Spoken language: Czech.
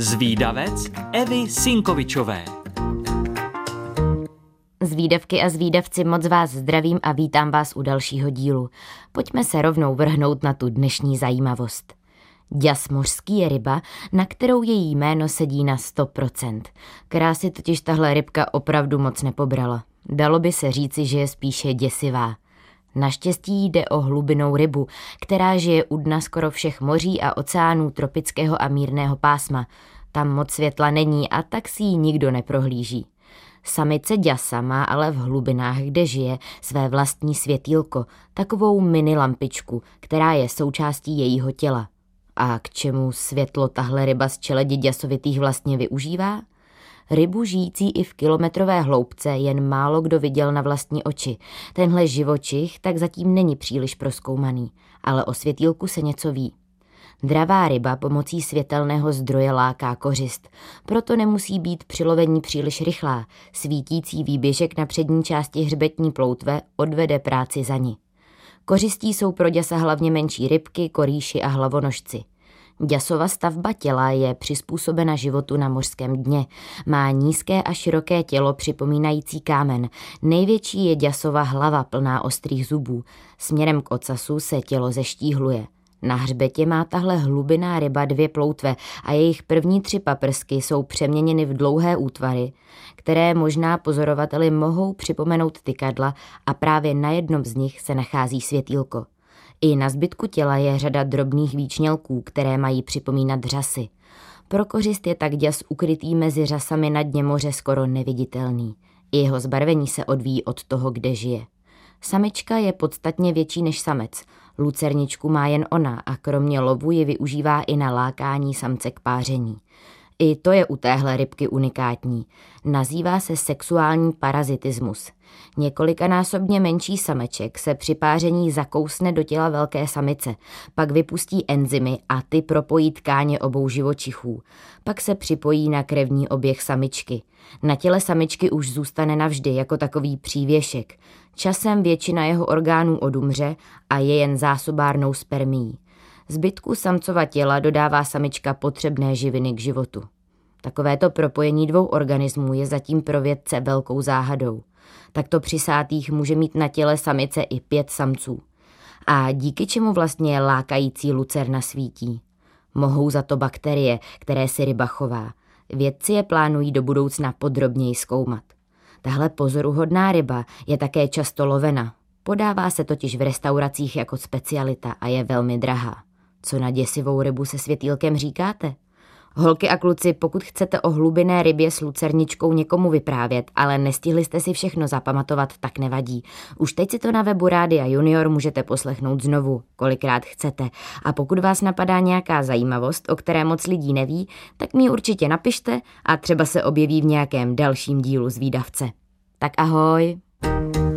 Zvídavec Evy Sinkovičové Zvídavky a zvídavci moc vás zdravím a vítám vás u dalšího dílu. Pojďme se rovnou vrhnout na tu dnešní zajímavost. Děs mořský je ryba, na kterou její jméno sedí na 100%. Krásy totiž tahle rybka opravdu moc nepobrala. Dalo by se říci, že je spíše děsivá. Naštěstí jde o hlubinou rybu, která žije u dna skoro všech moří a oceánů tropického a mírného pásma. Tam moc světla není a tak si ji nikdo neprohlíží. Samice děsa má ale v hlubinách, kde žije, své vlastní světýlko, takovou mini lampičku, která je součástí jejího těla. A k čemu světlo tahle ryba z čeledí děsovitých vlastně využívá? Rybu žijící i v kilometrové hloubce jen málo kdo viděl na vlastní oči. Tenhle živočich tak zatím není příliš proskoumaný, ale o světýlku se něco ví. Dravá ryba pomocí světelného zdroje láká kořist, proto nemusí být přilovení příliš rychlá. Svítící výběžek na přední části hřbetní ploutve odvede práci za ní. Kořistí jsou pro děsa hlavně menší rybky, korýši a hlavonožci. Děsova stavba těla je přizpůsobena životu na mořském dně. Má nízké a široké tělo připomínající kámen. Největší je děsova hlava plná ostrých zubů. Směrem k ocasu se tělo zeštíhluje. Na hřbetě má tahle hlubiná ryba dvě ploutve a jejich první tři paprsky jsou přeměněny v dlouhé útvary, které možná pozorovateli mohou připomenout tykadla a právě na jednom z nich se nachází světýlko. I na zbytku těla je řada drobných výčnělků, které mají připomínat řasy. Pro kořist je tak děs ukrytý mezi řasami na dně moře skoro neviditelný. Jeho zbarvení se odvíjí od toho, kde žije. Samička je podstatně větší než samec. Lucerničku má jen ona a kromě lovu ji využívá i na lákání samce k páření. I to je u téhle rybky unikátní. Nazývá se sexuální parazitismus. Několikanásobně menší sameček se při páření zakousne do těla velké samice, pak vypustí enzymy a ty propojí tkáně obou živočichů. Pak se připojí na krevní oběh samičky. Na těle samičky už zůstane navždy jako takový přívěšek. Časem většina jeho orgánů odumře a je jen zásobárnou spermí. Zbytku samcova těla dodává samička potřebné živiny k životu. Takovéto propojení dvou organismů je zatím pro vědce velkou záhadou. Takto přisátých může mít na těle samice i pět samců. A díky čemu vlastně lákající lucerna svítí? Mohou za to bakterie, které si ryba chová. Vědci je plánují do budoucna podrobněji zkoumat. Tahle pozoruhodná ryba je také často lovena. Podává se totiž v restauracích jako specialita a je velmi drahá. Co na děsivou rybu se světýlkem říkáte? Holky a kluci, pokud chcete o hlubiné rybě s lucerničkou někomu vyprávět, ale nestihli jste si všechno zapamatovat, tak nevadí. Už teď si to na webu Rádia Junior můžete poslechnout znovu, kolikrát chcete. A pokud vás napadá nějaká zajímavost, o které moc lidí neví, tak mi určitě napište a třeba se objeví v nějakém dalším dílu z výdavce. Tak ahoj! thank you